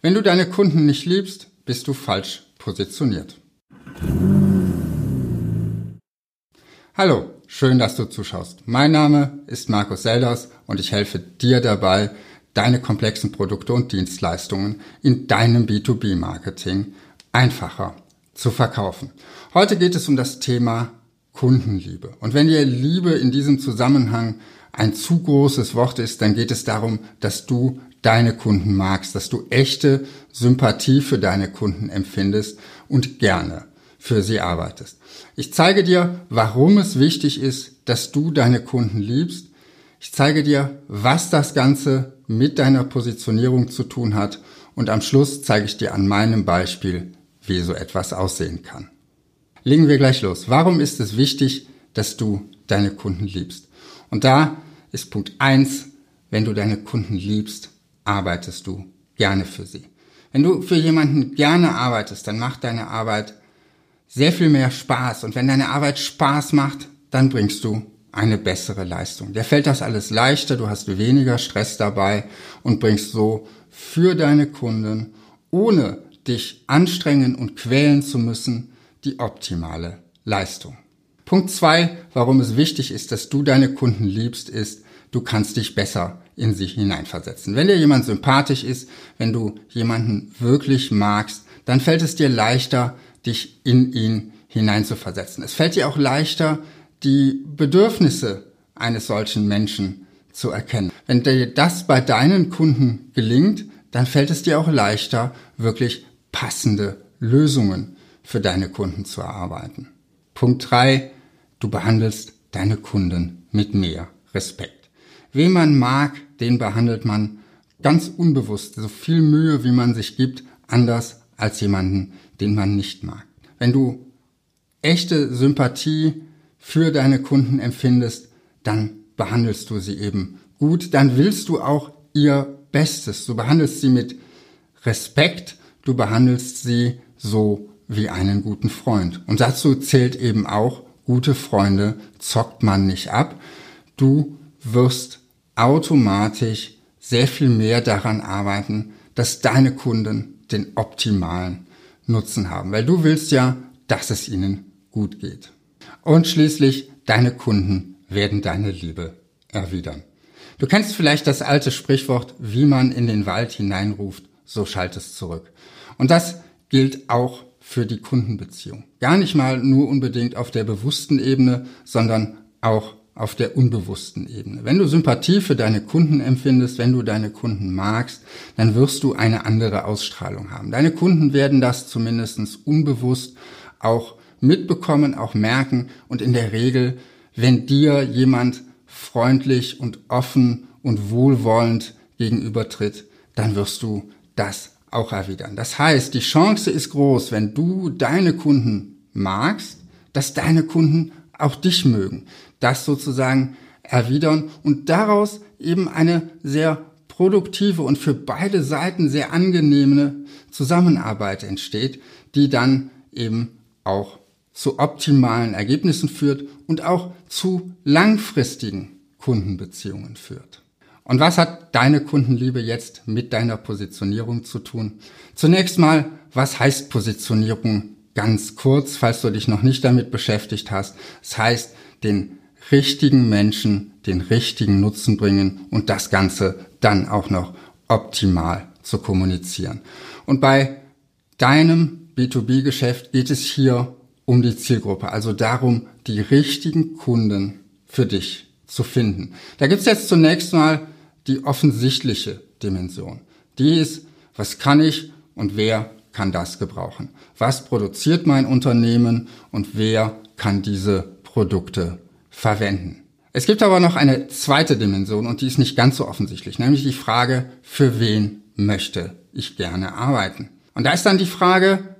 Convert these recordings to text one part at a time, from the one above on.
Wenn du deine Kunden nicht liebst, bist du falsch positioniert. Hallo, schön, dass du zuschaust. Mein Name ist Markus Selders und ich helfe dir dabei, deine komplexen Produkte und Dienstleistungen in deinem B2B-Marketing einfacher zu verkaufen. Heute geht es um das Thema Kundenliebe. Und wenn dir Liebe in diesem Zusammenhang ein zu großes Wort ist, dann geht es darum, dass du deine Kunden magst, dass du echte Sympathie für deine Kunden empfindest und gerne für sie arbeitest. Ich zeige dir, warum es wichtig ist, dass du deine Kunden liebst. Ich zeige dir, was das Ganze mit deiner Positionierung zu tun hat. Und am Schluss zeige ich dir an meinem Beispiel, wie so etwas aussehen kann. Legen wir gleich los. Warum ist es wichtig, dass du deine Kunden liebst? Und da ist Punkt eins: wenn du deine Kunden liebst, arbeitest du gerne für sie. Wenn du für jemanden gerne arbeitest, dann macht deine Arbeit sehr viel mehr Spaß. Und wenn deine Arbeit Spaß macht, dann bringst du eine bessere Leistung. Dir fällt das alles leichter, du hast weniger Stress dabei und bringst so für deine Kunden, ohne dich anstrengen und quälen zu müssen, die optimale Leistung. Punkt zwei, warum es wichtig ist, dass du deine Kunden liebst, ist, du kannst dich besser in sich hineinversetzen. Wenn dir jemand sympathisch ist, wenn du jemanden wirklich magst, dann fällt es dir leichter, dich in ihn hineinzuversetzen. Es fällt dir auch leichter, die Bedürfnisse eines solchen Menschen zu erkennen. Wenn dir das bei deinen Kunden gelingt, dann fällt es dir auch leichter, wirklich passende Lösungen für deine Kunden zu erarbeiten. Punkt drei: Du behandelst deine Kunden mit mehr Respekt. Wen man mag, den behandelt man ganz unbewusst, so viel Mühe, wie man sich gibt, anders als jemanden, den man nicht mag. Wenn du echte Sympathie für deine Kunden empfindest, dann behandelst du sie eben gut, dann willst du auch ihr Bestes. Du behandelst sie mit Respekt, du behandelst sie so wie einen guten Freund. Und dazu zählt eben auch, gute Freunde zockt man nicht ab. Du wirst automatisch sehr viel mehr daran arbeiten, dass deine Kunden den optimalen Nutzen haben, weil du willst ja, dass es ihnen gut geht. Und schließlich, deine Kunden werden deine Liebe erwidern. Du kennst vielleicht das alte Sprichwort, wie man in den Wald hineinruft, so schallt es zurück. Und das gilt auch für die Kundenbeziehung. Gar nicht mal nur unbedingt auf der bewussten Ebene, sondern auch auf der unbewussten Ebene. Wenn du Sympathie für deine Kunden empfindest, wenn du deine Kunden magst, dann wirst du eine andere Ausstrahlung haben. Deine Kunden werden das zumindest unbewusst auch mitbekommen, auch merken und in der Regel, wenn dir jemand freundlich und offen und wohlwollend gegenübertritt, dann wirst du das auch erwidern. Das heißt, die Chance ist groß, wenn du deine Kunden magst, dass deine Kunden auch dich mögen, das sozusagen erwidern und daraus eben eine sehr produktive und für beide Seiten sehr angenehme Zusammenarbeit entsteht, die dann eben auch zu optimalen Ergebnissen führt und auch zu langfristigen Kundenbeziehungen führt. Und was hat deine Kundenliebe jetzt mit deiner Positionierung zu tun? Zunächst mal, was heißt Positionierung ganz kurz, falls du dich noch nicht damit beschäftigt hast? Das heißt, den richtigen Menschen den richtigen Nutzen bringen und das Ganze dann auch noch optimal zu kommunizieren. Und bei deinem B2B-Geschäft geht es hier um die Zielgruppe, also darum, die richtigen Kunden für dich zu finden. Da gibt's jetzt zunächst mal die offensichtliche Dimension. Die ist, was kann ich und wer kann das gebrauchen? Was produziert mein Unternehmen und wer kann diese Produkte verwenden? Es gibt aber noch eine zweite Dimension und die ist nicht ganz so offensichtlich, nämlich die Frage, für wen möchte ich gerne arbeiten? Und da ist dann die Frage,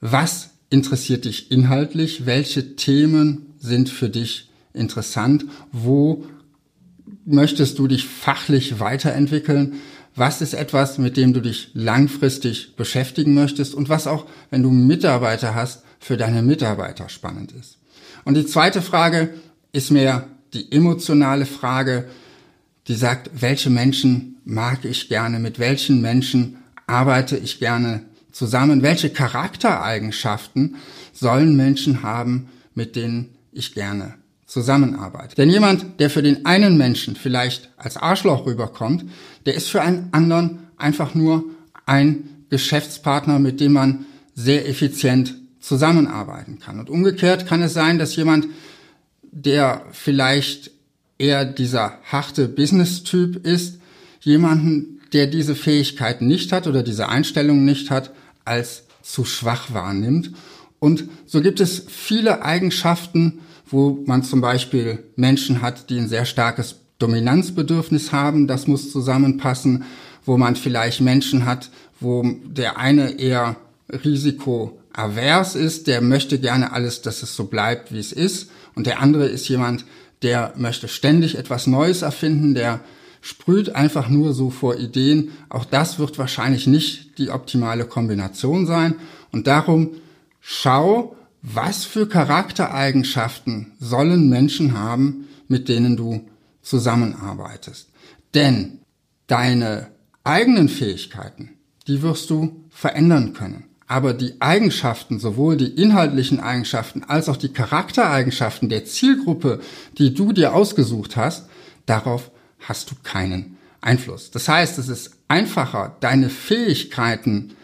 was interessiert dich inhaltlich? Welche Themen sind für dich interessant? Wo möchtest du dich fachlich weiterentwickeln? Was ist etwas, mit dem du dich langfristig beschäftigen möchtest und was auch, wenn du Mitarbeiter hast, für deine Mitarbeiter spannend ist? Und die zweite Frage ist mehr die emotionale Frage, die sagt, welche Menschen mag ich gerne, mit welchen Menschen arbeite ich gerne zusammen? Welche Charaktereigenschaften sollen Menschen haben, mit denen ich gerne zusammenarbeite? Denn jemand, der für den einen Menschen vielleicht als Arschloch rüberkommt, der ist für einen anderen einfach nur ein Geschäftspartner, mit dem man sehr effizient zusammenarbeiten kann. Und umgekehrt kann es sein, dass jemand, der vielleicht eher dieser harte Business-Typ ist, jemanden, der diese Fähigkeiten nicht hat oder diese Einstellungen nicht hat, als zu schwach wahrnimmt. Und so gibt es viele Eigenschaften, wo man zum Beispiel Menschen hat, die ein sehr starkes Dominanzbedürfnis haben, das muss zusammenpassen, wo man vielleicht Menschen hat, wo der eine eher risikoavers ist, der möchte gerne alles, dass es so bleibt, wie es ist, und der andere ist jemand, der möchte ständig etwas Neues erfinden, der sprüht einfach nur so vor Ideen. Auch das wird wahrscheinlich nicht die optimale Kombination sein. Und darum schau, was für Charaktereigenschaften sollen Menschen haben, mit denen du zusammenarbeitest. Denn deine eigenen Fähigkeiten, die wirst du verändern können. Aber die Eigenschaften, sowohl die inhaltlichen Eigenschaften als auch die Charaktereigenschaften der Zielgruppe, die du dir ausgesucht hast, darauf hast du keinen Einfluss. Das heißt, es ist einfacher, deine Fähigkeiten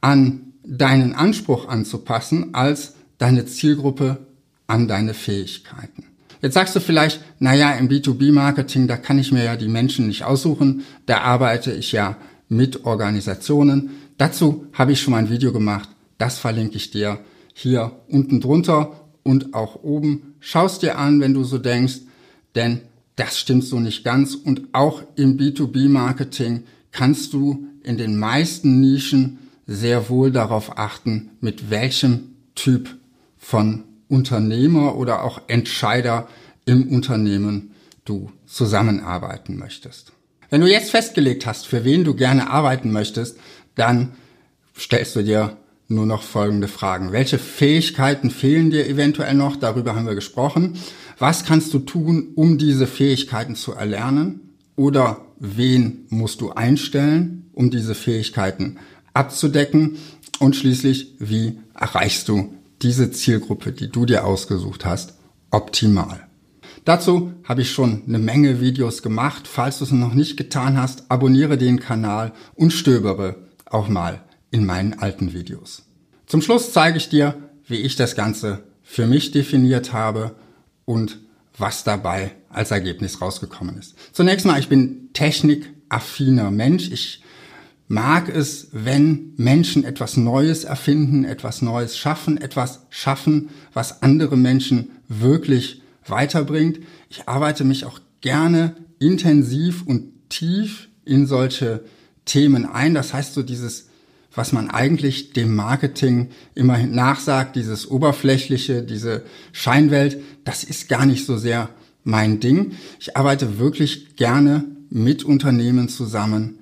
an deinen Anspruch anzupassen, als deine Zielgruppe an deine Fähigkeiten. Jetzt sagst du vielleicht, naja, im B2B-Marketing, da kann ich mir ja die Menschen nicht aussuchen, da arbeite ich ja mit Organisationen. Dazu habe ich schon mal ein Video gemacht. Das verlinke ich dir hier unten drunter und auch oben. Schaust dir an, wenn du so denkst, denn das stimmt so nicht ganz. Und auch im B2B-Marketing kannst du in den meisten Nischen sehr wohl darauf achten, mit welchem Typ von Unternehmer oder auch Entscheider im Unternehmen du zusammenarbeiten möchtest. Wenn du jetzt festgelegt hast, für wen du gerne arbeiten möchtest, dann stellst du dir nur noch folgende Fragen. Welche Fähigkeiten fehlen dir eventuell noch? Darüber haben wir gesprochen. Was kannst du tun, um diese Fähigkeiten zu erlernen? Oder wen musst du einstellen, um diese Fähigkeiten abzudecken? Und schließlich, wie erreichst du diese Zielgruppe, die du dir ausgesucht hast, optimal? Dazu habe ich schon eine Menge Videos gemacht. Falls du es noch nicht getan hast, abonniere den Kanal und stöbere auch mal in meinen alten Videos. Zum Schluss zeige ich dir, wie ich das Ganze für mich definiert habe und was dabei als Ergebnis rausgekommen ist. Zunächst mal, ich bin technikaffiner Mensch. Ich mag es, wenn Menschen etwas Neues erfinden, etwas Neues schaffen, etwas schaffen, was andere Menschen wirklich weiterbringt. Ich arbeite mich auch gerne intensiv und tief in solche Themen ein. Das heißt so dieses, was man eigentlich dem Marketing immer nachsagt, dieses oberflächliche, diese Scheinwelt, das ist gar nicht so sehr mein Ding. Ich arbeite wirklich gerne mit Unternehmen zusammen,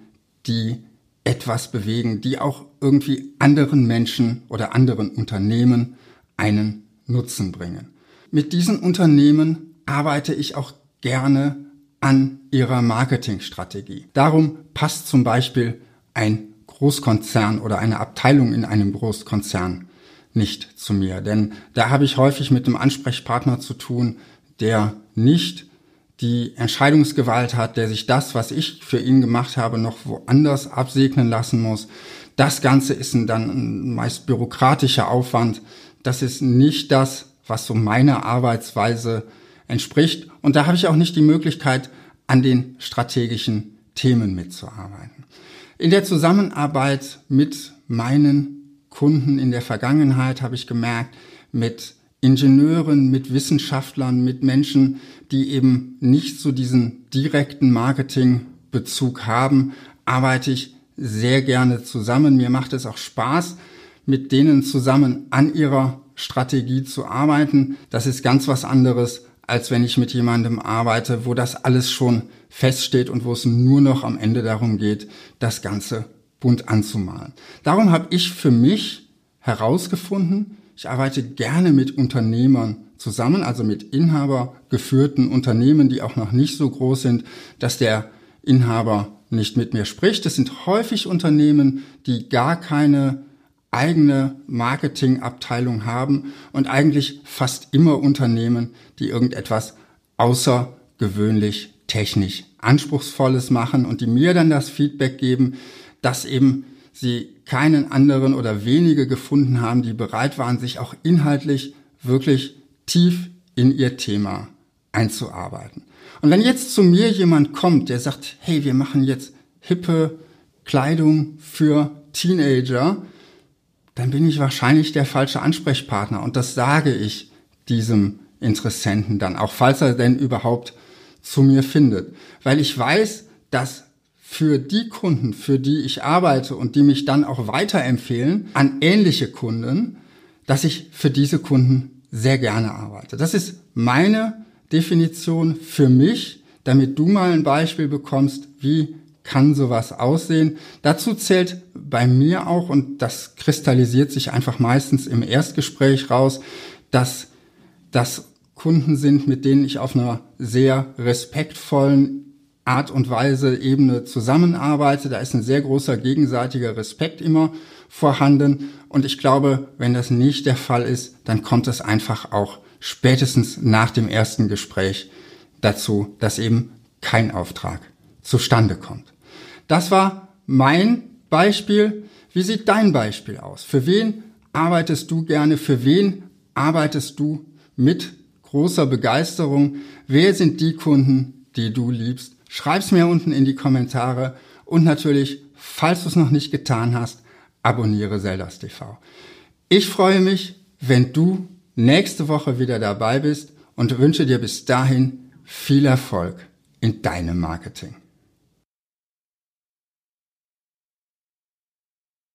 die etwas bewegen, die auch irgendwie anderen Menschen oder anderen Unternehmen einen Nutzen bringen. Mit diesen Unternehmen arbeite ich auch gerne an ihrer Marketingstrategie. Darum passt zum Beispiel ein Großkonzern oder eine Abteilung in einem Großkonzern nicht zu mir. Denn da habe ich häufig mit einem Ansprechpartner zu tun, der nicht die Entscheidungsgewalt hat, der sich das, was ich für ihn gemacht habe, noch woanders absegnen lassen muss. Das Ganze ist dann ein meist bürokratischer Aufwand. Das ist nicht das, was so meiner Arbeitsweise entspricht. Und da habe ich auch nicht die Möglichkeit, an den strategischen Themen mitzuarbeiten. In der Zusammenarbeit mit meinen Kunden in der Vergangenheit habe ich gemerkt, mit Ingenieuren, mit Wissenschaftlern, mit Menschen, die eben nicht so diesen direkten Marketingbezug haben, arbeite ich sehr gerne zusammen. Mir macht es auch Spaß, mit denen zusammen an ihrer Strategie zu arbeiten. Das ist ganz was anderes, als wenn ich mit jemandem arbeite, wo das alles schon feststeht und wo es nur noch am Ende darum geht, das Ganze bunt anzumalen. Darum habe ich für mich herausgefunden, ich arbeite gerne mit Unternehmern zusammen, also mit Inhaber geführten Unternehmen, die auch noch nicht so groß sind, dass der Inhaber nicht mit mir spricht. Es sind häufig Unternehmen, die gar keine eigene Marketingabteilung haben und eigentlich fast immer Unternehmen, die irgendetwas außergewöhnlich technisch anspruchsvolles machen und die mir dann das Feedback geben, dass eben sie keinen anderen oder wenige gefunden haben, die bereit waren, sich auch inhaltlich wirklich tief in ihr Thema einzuarbeiten. Und wenn jetzt zu mir jemand kommt, der sagt, hey, wir machen jetzt hippe Kleidung für Teenager, dann bin ich wahrscheinlich der falsche Ansprechpartner. Und das sage ich diesem Interessenten dann, auch falls er denn überhaupt zu mir findet. Weil ich weiß, dass für die Kunden, für die ich arbeite und die mich dann auch weiterempfehlen an ähnliche Kunden, dass ich für diese Kunden sehr gerne arbeite. Das ist meine Definition für mich, damit du mal ein Beispiel bekommst, wie kann sowas aussehen. Dazu zählt bei mir auch, und das kristallisiert sich einfach meistens im Erstgespräch raus, dass das Kunden sind, mit denen ich auf einer sehr respektvollen Art und Weise Ebene zusammenarbeite. Da ist ein sehr großer gegenseitiger Respekt immer vorhanden. Und ich glaube, wenn das nicht der Fall ist, dann kommt es einfach auch spätestens nach dem ersten Gespräch dazu, dass eben kein Auftrag zustande kommt. Das war mein Beispiel. Wie sieht dein Beispiel aus? Für wen arbeitest du gerne? Für wen arbeitest du mit großer Begeisterung? Wer sind die Kunden, die du liebst? Schreib's mir unten in die Kommentare und natürlich, falls du es noch nicht getan hast, abonniere Zeldas TV. Ich freue mich, wenn du nächste Woche wieder dabei bist und wünsche dir bis dahin viel Erfolg in deinem Marketing.